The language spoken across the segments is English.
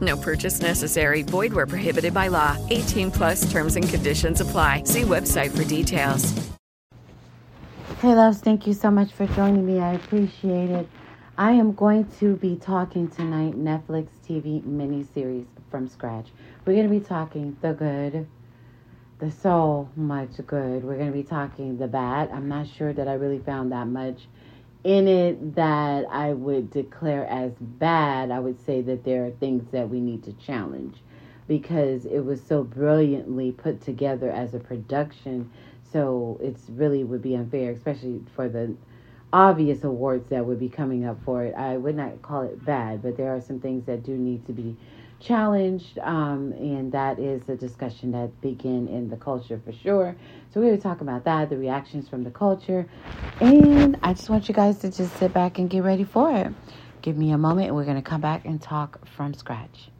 No purchase necessary. Void where prohibited by law. 18 plus terms and conditions apply. See website for details. Hey, loves, thank you so much for joining me. I appreciate it. I am going to be talking tonight Netflix TV miniseries from scratch. We're going to be talking the good, the so much good. We're going to be talking the bad. I'm not sure that I really found that much in it that I would declare as bad. I would say that there are things that we need to challenge because it was so brilliantly put together as a production. So it's really would be unfair, especially for the obvious awards that would be coming up for it. I would not call it bad, but there are some things that do need to be challenged, um, and that is a discussion that begin in the culture for sure. So we were talking about that, the reactions from the culture, and I just want you guys to just sit back and get ready for it. Give me a moment, and we're gonna come back and talk from scratch.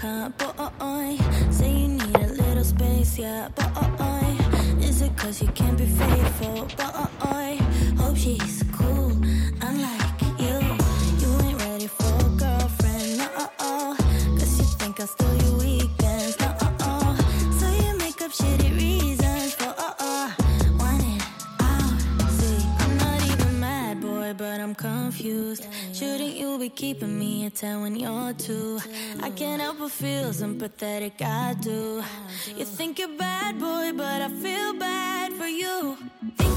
Break, huh? Boy, say you need a little space, yeah. Boy, is it cause you can't be faithful? Boy, hope she's cool, unlike you. You ain't ready for a girlfriend, no. Cause you think I'll steal your weekends, no. So you make up shitty reasons for want it out. See, I'm not even mad, boy, but I'm confused. Shouldn't you be keeping me at 10 when you're two? I can't help but feel sympathetic, I do. You think you're bad, boy, but I feel bad for you.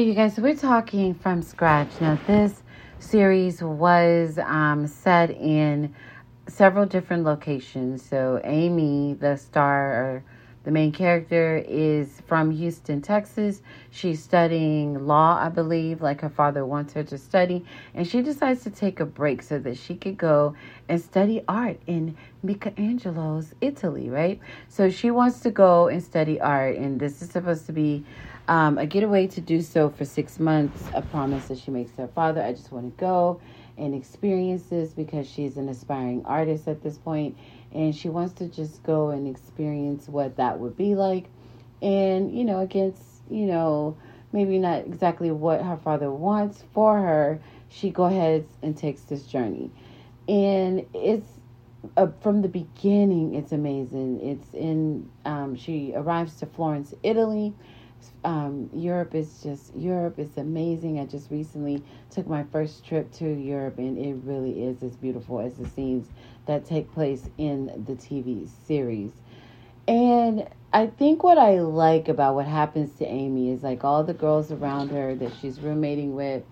You guys, we're talking from scratch. Now, this series was um, set in several different locations. So, Amy, the star, or the main character, is from Houston, Texas. She's studying law, I believe, like her father wants her to study. And she decides to take a break so that she could go and study art in Michelangelo's Italy, right? So, she wants to go and study art, and this is supposed to be um, a getaway to do so for six months. A promise that she makes to her father. I just want to go and experience this because she's an aspiring artist at this point, and she wants to just go and experience what that would be like. And you know, against you know, maybe not exactly what her father wants for her, she go ahead and takes this journey. And it's uh, from the beginning, it's amazing. It's in, um, she arrives to Florence, Italy. Um, Europe is just, Europe is amazing. I just recently took my first trip to Europe, and it really is as beautiful as the scenes that take place in the TV series. And I think what I like about what happens to Amy is like all the girls around her that she's roommating with,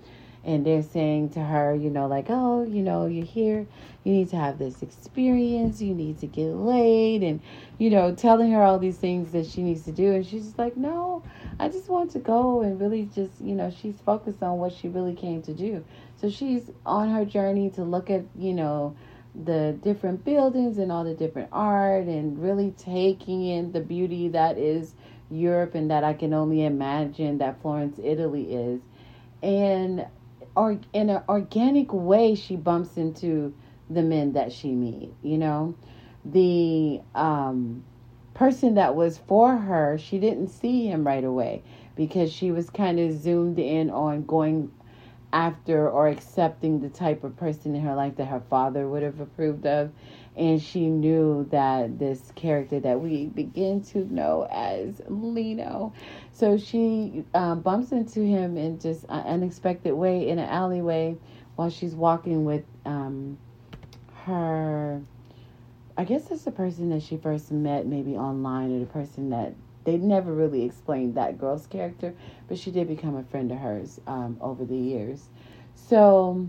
and they're saying to her, you know, like, oh, you know, you're here, you need to have this experience, you need to get laid, and, you know, telling her all these things that she needs to do. And she's just like, no, I just want to go and really just, you know, she's focused on what she really came to do. So she's on her journey to look at, you know, the different buildings and all the different art and really taking in the beauty that is Europe and that I can only imagine that Florence, Italy is. And or in an organic way she bumps into the men that she meet, you know. The um person that was for her, she didn't see him right away because she was kind of zoomed in on going after or accepting the type of person in her life that her father would have approved of. And she knew that this character that we begin to know as Lino. So she um, bumps into him in just an unexpected way in an alleyway while she's walking with um, her. I guess that's the person that she first met, maybe online, or the person that they never really explained that girl's character, but she did become a friend of hers um, over the years. So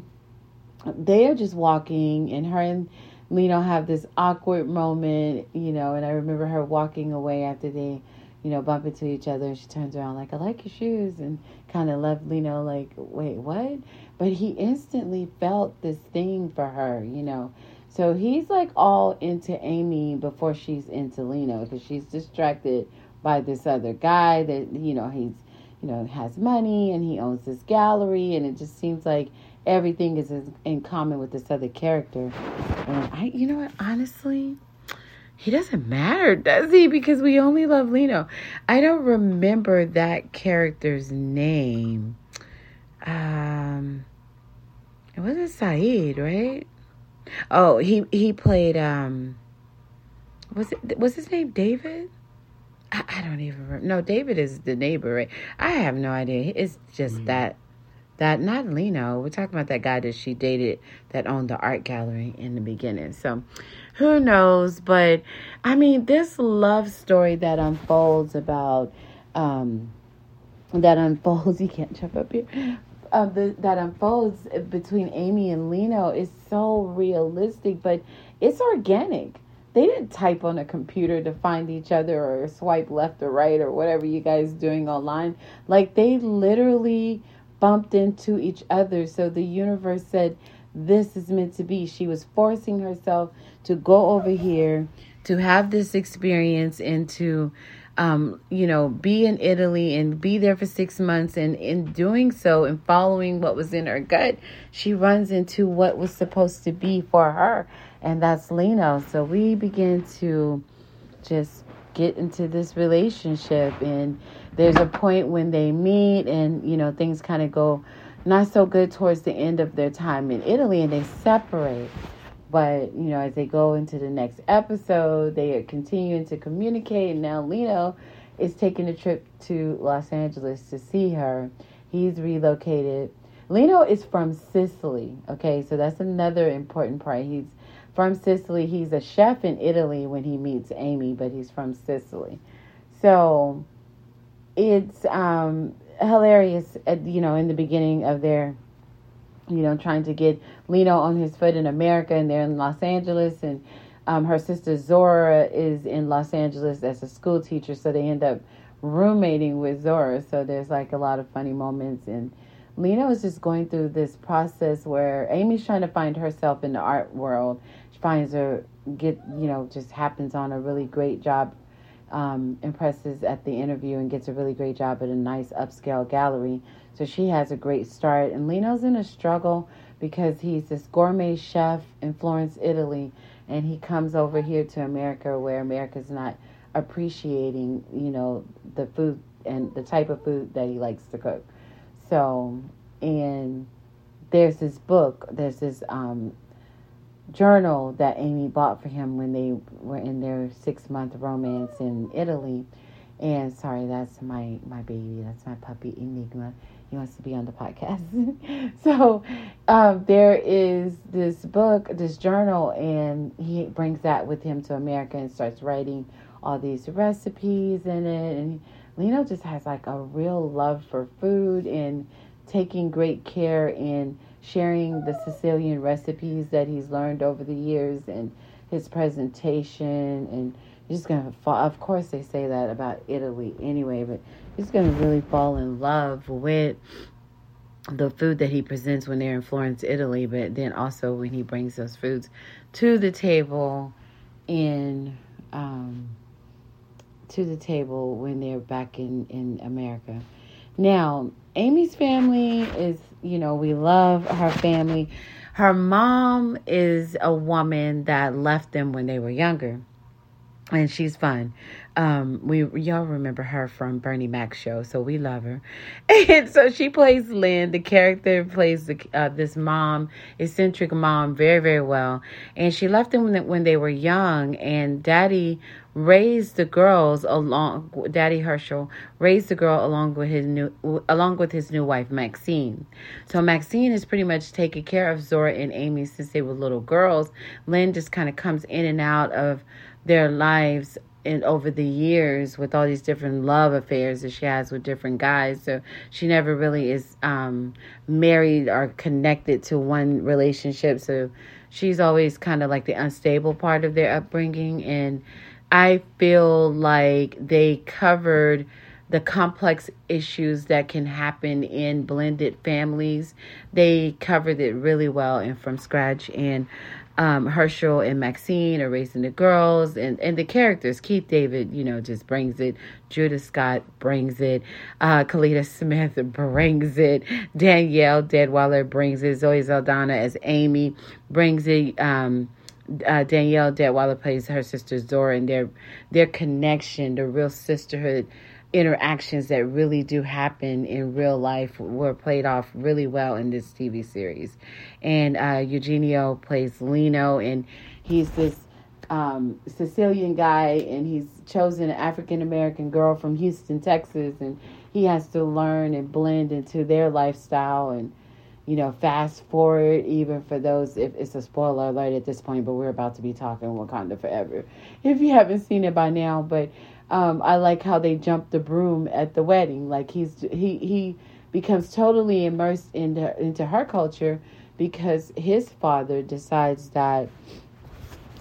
they are just walking, and her and Lino have this awkward moment, you know. And I remember her walking away after they, you know, bump into each other, and she turns around like, "I like your shoes," and kind of left Lino like, "Wait, what?" But he instantly felt this thing for her, you know. So he's like all into Amy before she's into Lino because she's distracted by this other guy that you know he's you know has money and he owns this gallery and it just seems like everything is in common with this other character. And i you know what? Honestly he doesn't matter does he? Because we only love lino. I don't remember that character's name. Um it wasn't saeed right? Oh he he played um was it was his name david I, I don't even remember. No, David is the neighbor, right? I have no idea. It's just mm-hmm. that that not Lino. We're talking about that guy that she dated that owned the art gallery in the beginning. So who knows? But I mean, this love story that unfolds about um that unfolds. You can't jump up here. Uh, the, that unfolds between Amy and Lino is so realistic, but it's organic they didn't type on a computer to find each other or swipe left or right or whatever you guys doing online. Like they literally bumped into each other. So the universe said, This is meant to be. She was forcing herself to go over here to have this experience and to um, you know, be in Italy and be there for six months. And in doing so and following what was in her gut, she runs into what was supposed to be for her and that's Lino. So we begin to just get into this relationship, and there's a point when they meet, and you know things kind of go not so good towards the end of their time in Italy, and they separate. But you know, as they go into the next episode, they are continuing to communicate, and now Lino is taking a trip to Los Angeles to see her. He's relocated. Lino is from Sicily, okay, so that's another important part. He's from Sicily. He's a chef in Italy when he meets Amy, but he's from Sicily. So it's um, hilarious, at, you know, in the beginning of their, you know, trying to get Lino on his foot in America, and they're in Los Angeles, and um, her sister Zora is in Los Angeles as a school teacher, so they end up roommating with Zora. So there's like a lot of funny moments and. Lino is just going through this process where Amy's trying to find herself in the art world She finds her get you know just happens on a really great job um, impresses at the interview and gets a really great job at a nice upscale gallery so she has a great start and lino's in a struggle because he's this gourmet chef in florence italy and he comes over here to america where america's not appreciating you know the food and the type of food that he likes to cook. So, and there's this book, there's this um, journal that Amy bought for him when they were in their six month romance in Italy. And sorry, that's my my baby. That's my puppy Enigma. He wants to be on the podcast. so um, there is this book, this journal, and he brings that with him to America and starts writing all these recipes in it. And Lino just has like a real love for food and taking great care in sharing the Sicilian recipes that he's learned over the years and his presentation and he's gonna fall of course they say that about Italy anyway, but he's gonna really fall in love with the food that he presents when they're in Florence, Italy, but then also when he brings those foods to the table in um, to the table when they're back in, in America. Now, Amy's family is, you know, we love her family. Her mom is a woman that left them when they were younger. And she's fun. Um, we y'all remember her from Bernie Mac's show, so we love her. And so she plays Lynn. The character plays the, uh, this mom, eccentric mom, very very well. And she left them when, when they were young, and Daddy raised the girls along Daddy Herschel raised the girl along with his new along with his new wife Maxine. So Maxine is pretty much taking care of Zora and Amy since they were little girls. Lynn just kind of comes in and out of their lives and over the years with all these different love affairs that she has with different guys so she never really is um married or connected to one relationship so she's always kind of like the unstable part of their upbringing and I feel like they covered the complex issues that can happen in blended families. They covered it really well and from scratch. And um, Herschel and Maxine are raising the girls, and, and the characters. Keith David, you know, just brings it. Judith Scott brings it. Uh, Kellita Smith brings it. Danielle Deadwyler brings it. Zoe Saldana as Amy brings it. Um, uh, Danielle Deadwyler plays her sister Zora, and their their connection, the real sisterhood interactions that really do happen in real life were played off really well in this TV series. And uh, Eugenio plays Lino, and he's this um, Sicilian guy, and he's chosen an African American girl from Houston, Texas, and he has to learn and blend into their lifestyle and you know, fast forward even for those if it's a spoiler alert at this point, but we're about to be talking Wakanda forever. If you haven't seen it by now, but um, I like how they jump the broom at the wedding. Like he's he he becomes totally immersed into into her culture because his father decides that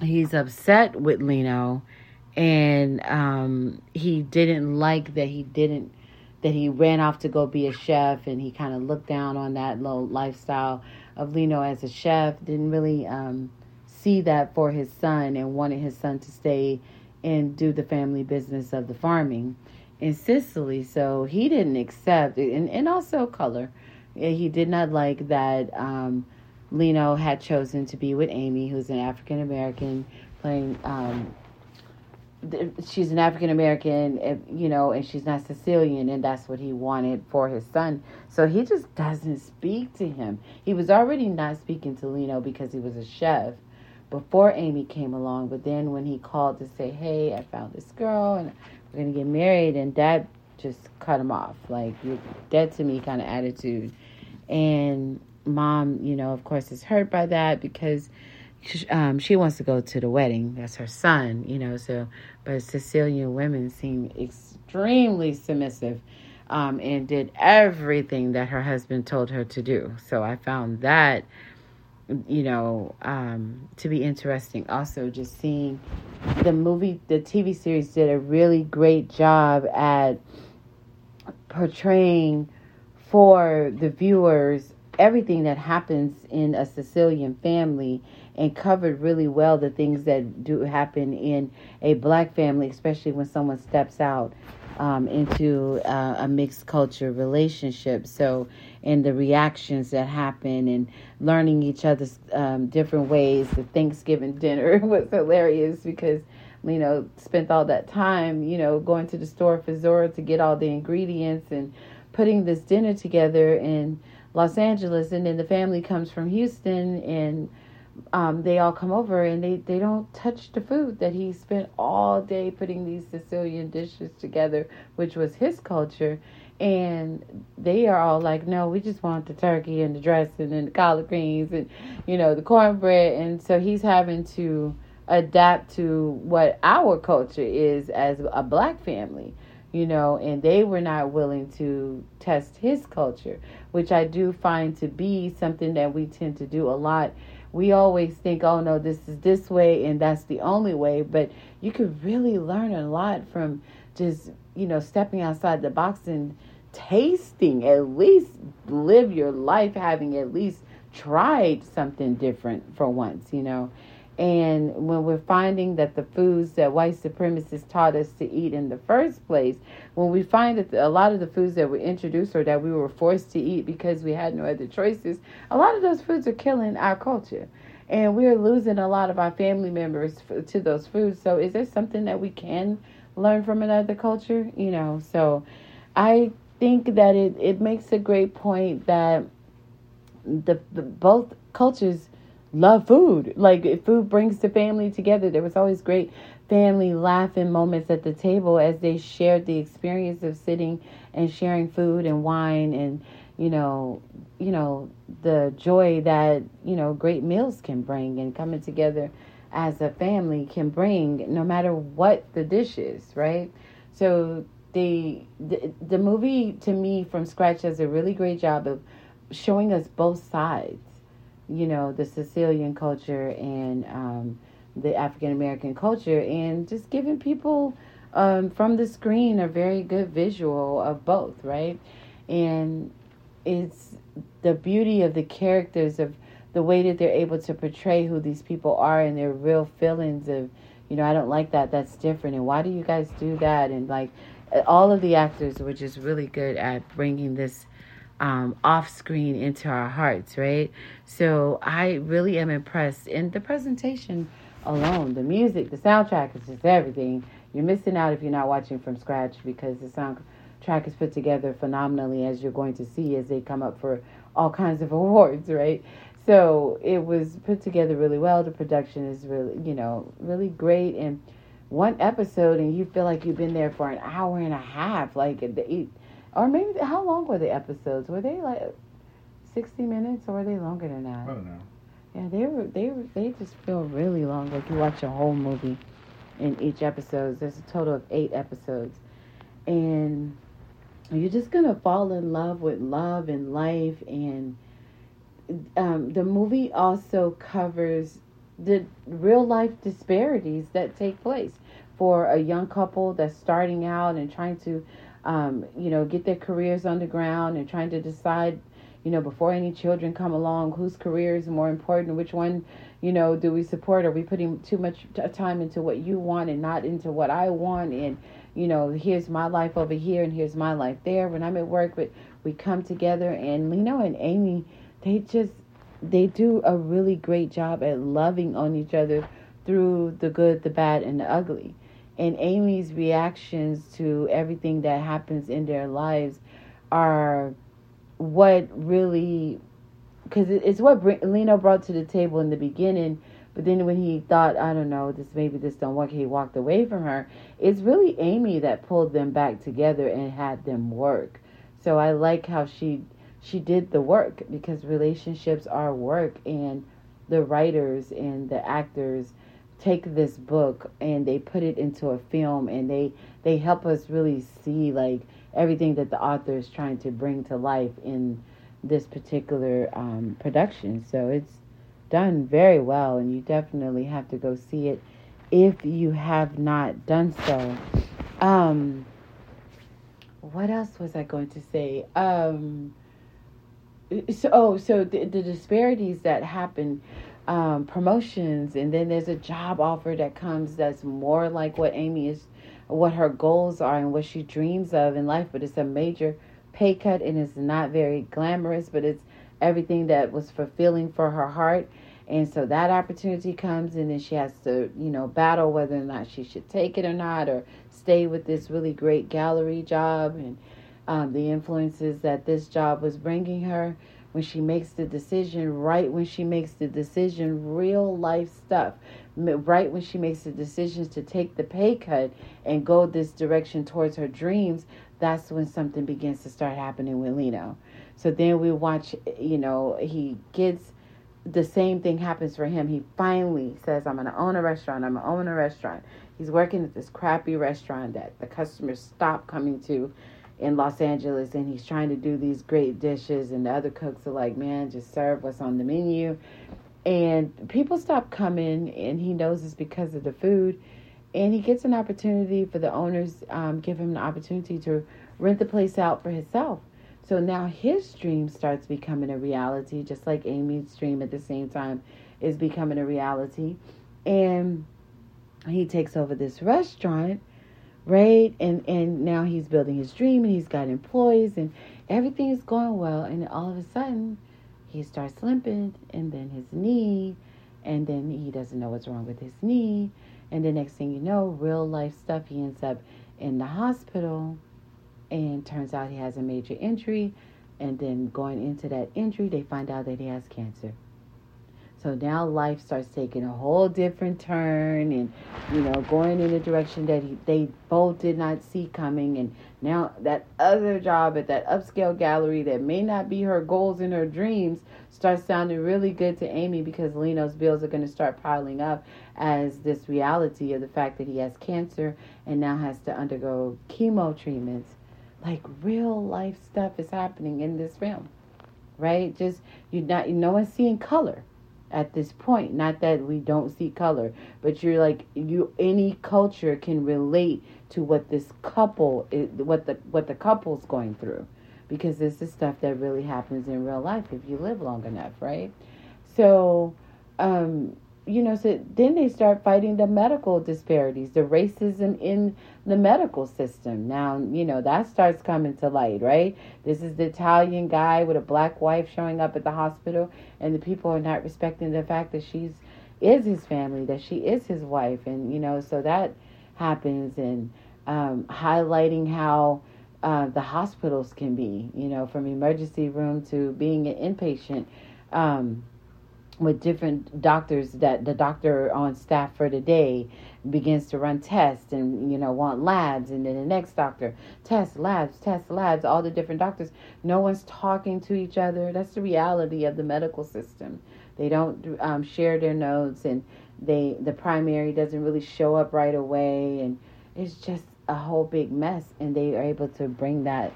he's upset with Lino and um, he didn't like that he didn't that he ran off to go be a chef and he kind of looked down on that little lifestyle of Lino as a chef. Didn't really um, see that for his son and wanted his son to stay and do the family business of the farming in Sicily. So he didn't accept. And, and also color. He did not like that um, Lino had chosen to be with Amy, who's an African American playing um, she's an African American, eh, you know, and she's not Sicilian, and that's what he wanted for his son. So he just doesn't speak to him. He was already not speaking to Lino because he was a chef before Amy came along, but then when he called to say, "Hey, I found this girl, and we're gonna get married," and that just cut him off, like you're dead to me kind of attitude. And mom, you know, of course, is hurt by that because um, she wants to go to the wedding. That's her son, you know. So, but Sicilian women seem extremely submissive um, and did everything that her husband told her to do. So I found that, you know, um, to be interesting. Also, just seeing the movie, the TV series did a really great job at portraying for the viewers everything that happens in a Sicilian family and covered really well the things that do happen in a black family, especially when someone steps out um, into uh, a mixed culture relationship. So, and the reactions that happen and learning each other's um, different ways. The Thanksgiving dinner was hilarious because you know, spent all that time, you know, going to the store for Zora to get all the ingredients and putting this dinner together in Los Angeles. And then the family comes from Houston and um, they all come over and they, they don't touch the food that he spent all day putting these Sicilian dishes together, which was his culture. And they are all like, no, we just want the turkey and the dressing and the collard greens and, you know, the cornbread. And so he's having to adapt to what our culture is as a black family, you know, and they were not willing to test his culture, which I do find to be something that we tend to do a lot. We always think, oh no, this is this way and that's the only way, but you could really learn a lot from just, you know, stepping outside the box and tasting, at least live your life having at least tried something different for once, you know. And when we're finding that the foods that white supremacists taught us to eat in the first place, when we find that a lot of the foods that were introduced or that we were forced to eat because we had no other choices, a lot of those foods are killing our culture. And we're losing a lot of our family members to those foods. So, is there something that we can learn from another culture? You know, so I think that it, it makes a great point that the, the both cultures love food. Like food brings the family together. There was always great family laughing moments at the table as they shared the experience of sitting and sharing food and wine and you know you know the joy that you know great meals can bring and coming together as a family can bring no matter what the dish is right so the, the the movie to me from scratch does a really great job of showing us both sides you know, the Sicilian culture and um, the African American culture, and just giving people um, from the screen a very good visual of both, right? And it's the beauty of the characters of the way that they're able to portray who these people are and their real feelings of, you know, I don't like that, that's different, and why do you guys do that? And like all of the actors were just really good at bringing this um, off screen into our hearts, right? So I really am impressed. And the presentation alone, the music, the soundtrack is just everything. You're missing out if you're not watching from scratch because the soundtrack is put together phenomenally, as you're going to see as they come up for all kinds of awards, right? So it was put together really well. The production is really, you know, really great. And one episode, and you feel like you've been there for an hour and a half. Like, the, or maybe how long were the episodes? Were they like sixty minutes, or were they longer than that? I don't know. Yeah, they were. They were. They just feel really long. Like you watch a whole movie in each episode. There's a total of eight episodes, and you're just gonna fall in love with love and life. And um, the movie also covers the real life disparities that take place for a young couple that's starting out and trying to um, you know, get their careers on the ground and trying to decide, you know, before any children come along, whose career is more important, which one, you know, do we support? Are we putting too much time into what you want and not into what I want? And, you know, here's my life over here and here's my life there. When I'm at work, but we come together and Lino and Amy, they just, they do a really great job at loving on each other through the good, the bad, and the ugly and Amy's reactions to everything that happens in their lives are what really because it's what Lino brought to the table in the beginning but then when he thought I don't know this maybe this don't work he walked away from her. It's really Amy that pulled them back together and had them work. So I like how she she did the work because relationships are work and the writers and the actors take this book and they put it into a film and they they help us really see like everything that the author is trying to bring to life in this particular um, production. So it's done very well and you definitely have to go see it if you have not done so. Um, what else was i going to say? Um, so oh so the, the disparities that happen um, promotions and then there's a job offer that comes that's more like what Amy is what her goals are and what she dreams of in life but it's a major pay cut and it's not very glamorous but it's everything that was fulfilling for her heart And so that opportunity comes, and then she has to, you know, battle whether or not she should take it or not, or stay with this really great gallery job and um, the influences that this job was bringing her. When she makes the decision, right when she makes the decision, real life stuff, right when she makes the decisions to take the pay cut and go this direction towards her dreams, that's when something begins to start happening with Lino. So then we watch, you know, he gets the same thing happens for him. He finally says, I'm going to own a restaurant. I'm going to own a restaurant. He's working at this crappy restaurant that the customers stop coming to in Los Angeles and he's trying to do these great dishes and the other cooks are like, "Man, just serve what's on the menu." And people stop coming and he knows it's because of the food. And he gets an opportunity for the owners um, give him an opportunity to rent the place out for himself. So now his dream starts becoming a reality, just like Amy's dream at the same time is becoming a reality. And he takes over this restaurant, right? And and now he's building his dream and he's got employees and everything is going well. And all of a sudden, he starts limping and then his knee, and then he doesn't know what's wrong with his knee. And the next thing you know, real life stuff, he ends up in the hospital and turns out he has a major injury and then going into that injury they find out that he has cancer so now life starts taking a whole different turn and you know going in a direction that he, they both did not see coming. And now that other job at that upscale gallery that may not be her goals and her dreams starts sounding really good to amy because lino's bills are going to start piling up as this reality of the fact that he has cancer and now has to undergo chemo treatments. Like real life stuff is happening in this film right? Just you're not no one's seeing color at this point not that we don't see color but you're like you any culture can relate to what this couple is what the what the couple's going through. Because this is stuff that really happens in real life if you live long enough right? So um you know, so then they start fighting the medical disparities, the racism in the medical system. Now, you know, that starts coming to light, right? This is the Italian guy with a black wife showing up at the hospital, and the people are not respecting the fact that she's is his family, that she is his wife, and you know, so that happens, and um, highlighting how uh, the hospitals can be, you know, from emergency room to being an inpatient. Um, with different doctors that the doctor on staff for the day begins to run tests and you know want labs and then the next doctor tests labs tests labs all the different doctors. No one's talking to each other. That's the reality of the medical system. They don't um, share their notes and they the primary doesn't really show up right away and it's just a whole big mess and they are able to bring that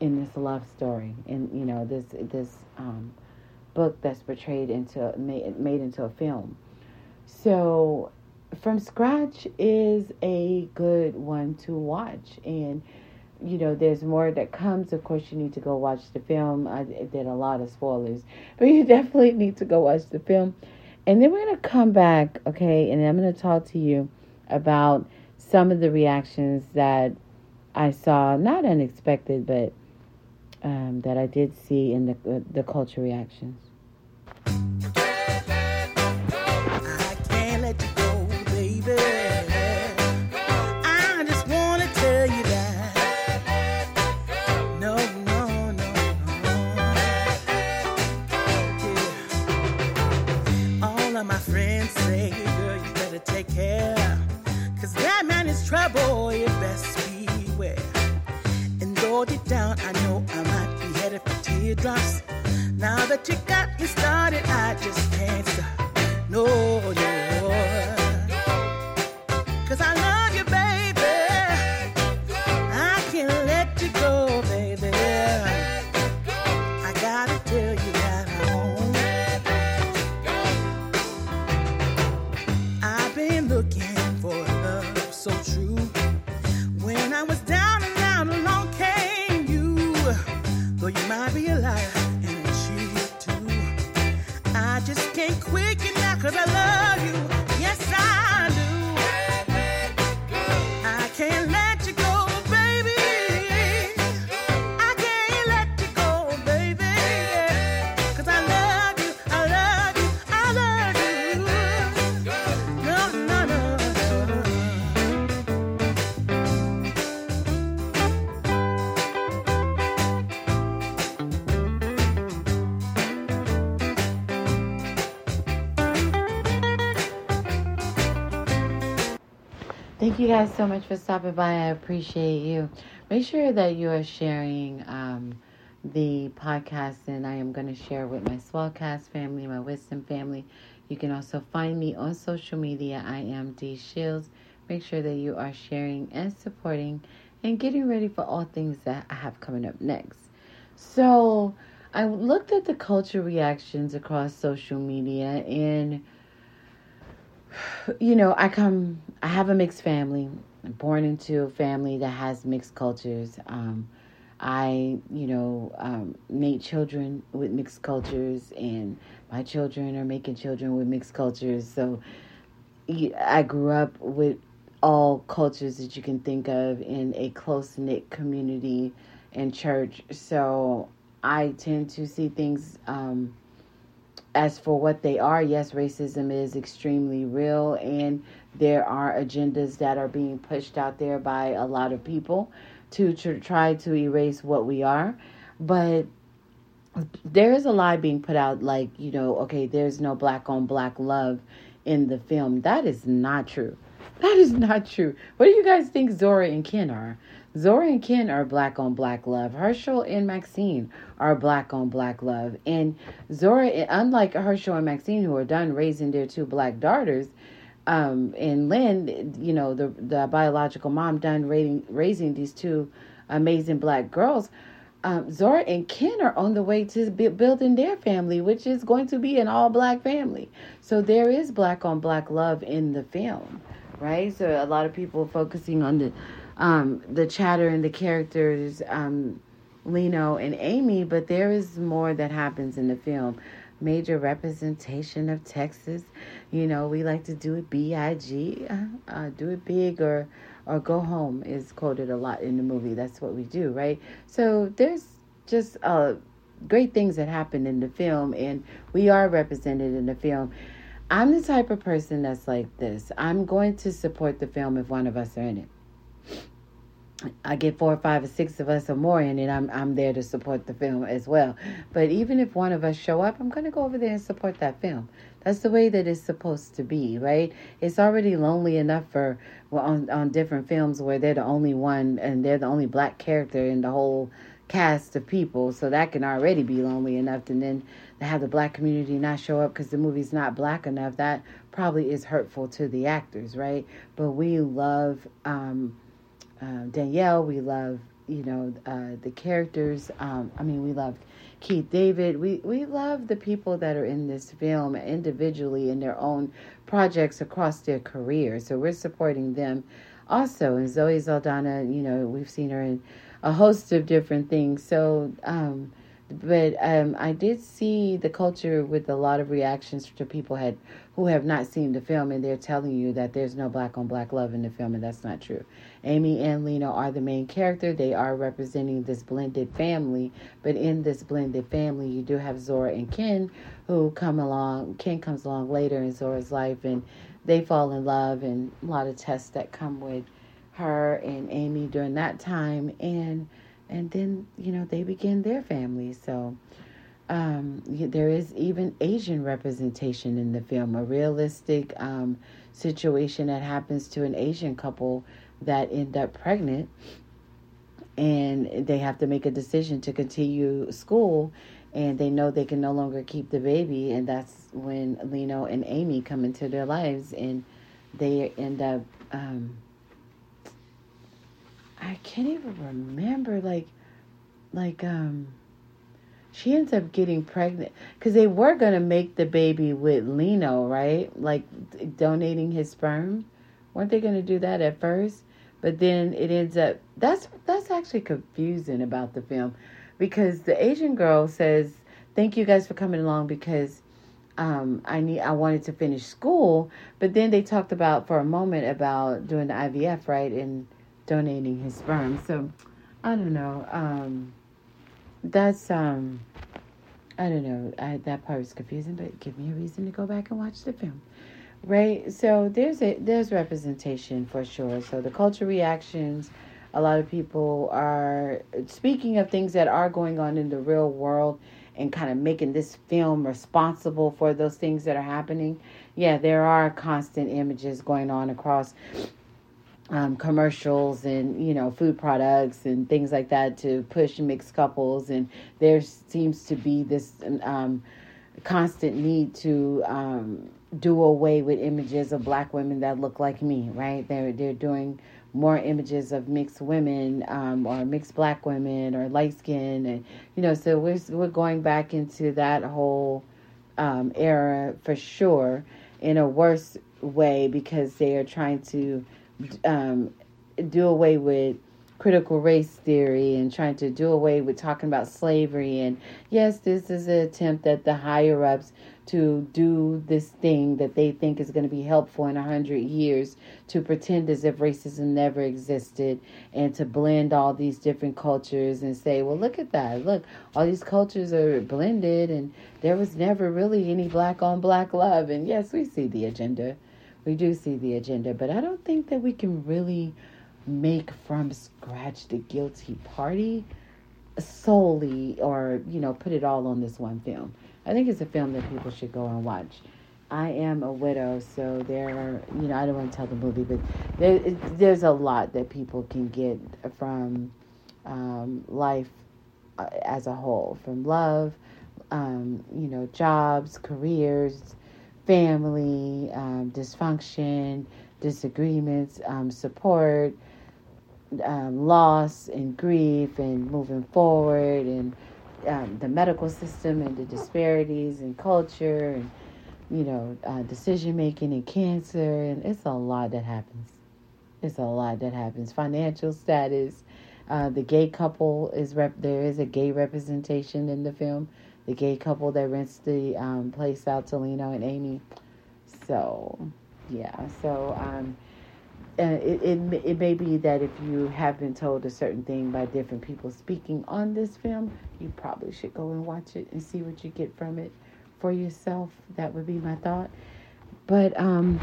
in this love story and you know this this um, book that's portrayed into made, made into a film. So from scratch is a good one to watch. And you know there's more that comes. Of course you need to go watch the film. I did a lot of spoilers but you definitely need to go watch the film. And then we're to come back okay? And i'm to talk to you about some of the reactions that i saw. Not unexpected but um, that i did see in the, the culture reactions down, I know I might be headed for teardrops. Now that you got me started, I just can't stop. No, no. Thank you guys so much for stopping by. I appreciate you. Make sure that you are sharing um, the podcast, and I am going to share with my Swellcast family, my Wisdom family. You can also find me on social media. I am D Shields. Make sure that you are sharing and supporting and getting ready for all things that I have coming up next. So, I looked at the culture reactions across social media and you know, I come I have a mixed family. I'm born into a family that has mixed cultures. Um, I, you know, um, made children with mixed cultures, and my children are making children with mixed cultures. So I grew up with all cultures that you can think of in a close knit community and church. So I tend to see things um, as for what they are. Yes, racism is extremely real, and there are agendas that are being pushed out there by a lot of people to, to try to erase what we are. But there is a lie being put out like, you know, okay, there's no black on black love in the film. That is not true. That is not true. What do you guys think Zora and Ken are? Zora and Ken are black on black love. Herschel and Maxine are black on black love. And Zora, unlike Herschel and Maxine, who are done raising their two black daughters, um, and Lynn, you know, the the biological mom done raising raising these two amazing black girls. Um, Zora and Ken are on the way to building their family, which is going to be an all black family. So there is black on black love in the film, right? So a lot of people focusing on the um, the chatter and the characters, um, Lino and Amy, but there is more that happens in the film. Major representation of Texas. You know, we like to do it B-I-G, uh, uh, do it big or or go home is quoted a lot in the movie. That's what we do, right? So there's just uh, great things that happen in the film, and we are represented in the film. I'm the type of person that's like this. I'm going to support the film if one of us are in it. I get four or five or six of us or more in it, I'm I'm there to support the film as well. But even if one of us show up, I'm gonna go over there and support that film. That's the way that it's supposed to be, right? It's already lonely enough for well, on on different films where they're the only one and they're the only black character in the whole cast of people, so that can already be lonely enough. And then to have the black community not show up because the movie's not black enough, that probably is hurtful to the actors, right? But we love. Um, uh, Danielle. We love, you know, uh, the characters. Um, I mean, we love Keith David. We we love the people that are in this film individually in their own projects across their career. So we're supporting them also. And Zoe Saldana, you know, we've seen her in a host of different things. So, um, but um, I did see the culture with a lot of reactions to people had who have not seen the film, and they're telling you that there's no black on black love in the film, and that's not true. Amy and Lino are the main character. They are representing this blended family, but in this blended family, you do have Zora and Ken who come along. Ken comes along later in Zora's life, and they fall in love, and a lot of tests that come with her and Amy during that time, and and then you know they begin their family. So um, there is even Asian representation in the film, a realistic um, situation that happens to an Asian couple that end up pregnant and they have to make a decision to continue school and they know they can no longer keep the baby and that's when Lino and Amy come into their lives and they end up um, I can't even remember like like um she ends up getting pregnant because they were going to make the baby with Lino, right? Like donating his sperm. Weren't they going to do that at first? But then it ends up that's that's actually confusing about the film because the Asian girl says, "Thank you guys for coming along because um, I need I wanted to finish school." But then they talked about for a moment about doing the IVF, right, and donating his sperm. So I don't know. Um, that's um, I don't know. I, that part was confusing, but give me a reason to go back and watch the film right so there's a there's representation for sure so the culture reactions a lot of people are speaking of things that are going on in the real world and kind of making this film responsible for those things that are happening yeah there are constant images going on across um, commercials and you know food products and things like that to push mixed couples. And there seems to be this um, constant need to um, do away with images of black women that look like me right? They're they're doing more images of mixed women um, or mixed black women or light skin. And you know so we're we're going back into that whole um, era for sure in a worse way because they are trying to um, do away with critical race theory and trying to do away with talking about slavery. And yes, this is an attempt at the higher ups to do this thing that they think is going to be helpful in a hundred years to pretend as if racism never existed and to blend all these different cultures and say, well, look at that. Look, all these cultures are blended and there was never really any black on black love. And yes, we see the agenda we do see the agenda, but I don't think that we can really make from scratch the guilty party solely or, you know, put it all on this one film. I think it's a film that people should go and watch. I am a widow, so there are, you know, I don't want to tell the movie, but there, there's a lot that people can get from um, life uh, as a whole, from love, um, you know, jobs, careers, family, um, dysfunction, disagreements, um, support, um, loss and grief, and moving forward, and um, the medical system, and the disparities in culture, and you know, uh, decision making and cancer, and it's a lot that happens. It's a lot that happens. Financial status. Uh, the gay couple is rep. There is a gay representation in the film the gay couple that rents the um, place out to Lino and Amy. So, yeah. So, um, it, it, it may be that if you have been told a certain thing by different people speaking on this film, you probably should go and watch it and see what you get from it for yourself. That would be my thought. But um,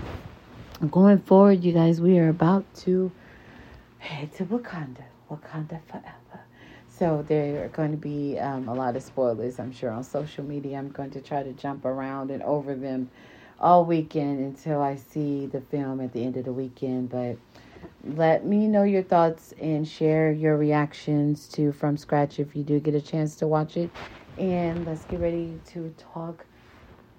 going forward, you guys, we are about to head to Wakanda. Wakanda forever. So there are going to be um, a lot of spoilers, I'm sure, on social media. I'm going to try to jump around and over them all weekend until I see the film at the end of the weekend. But let me know your thoughts and share your reactions to From Scratch if you do get a chance to watch it. And let's get ready to talk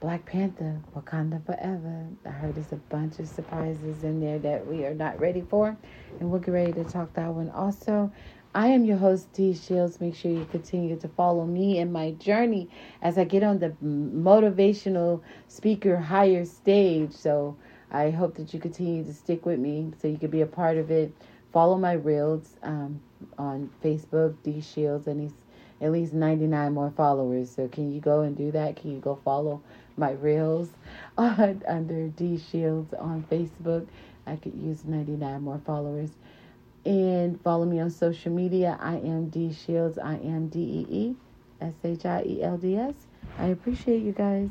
Black Panther, Wakanda Forever. I heard there's a bunch of surprises in there that we are not ready for. And we'll get ready to talk that one also. I am your host, Dee Shields. Make sure you continue to follow me in my journey as I get on the motivational speaker higher stage. So I hope that you continue to stick with me so you can be a part of it. Follow my reels um, on Facebook, Dee Shields, and he's at least 99 more followers. So can you go and do that? Can you go follow my reels on, under Dee Shields on Facebook? I could use 99 more followers and follow me on social media. I am Dee Shields. I am D E E S H I E L D S. I appreciate you guys.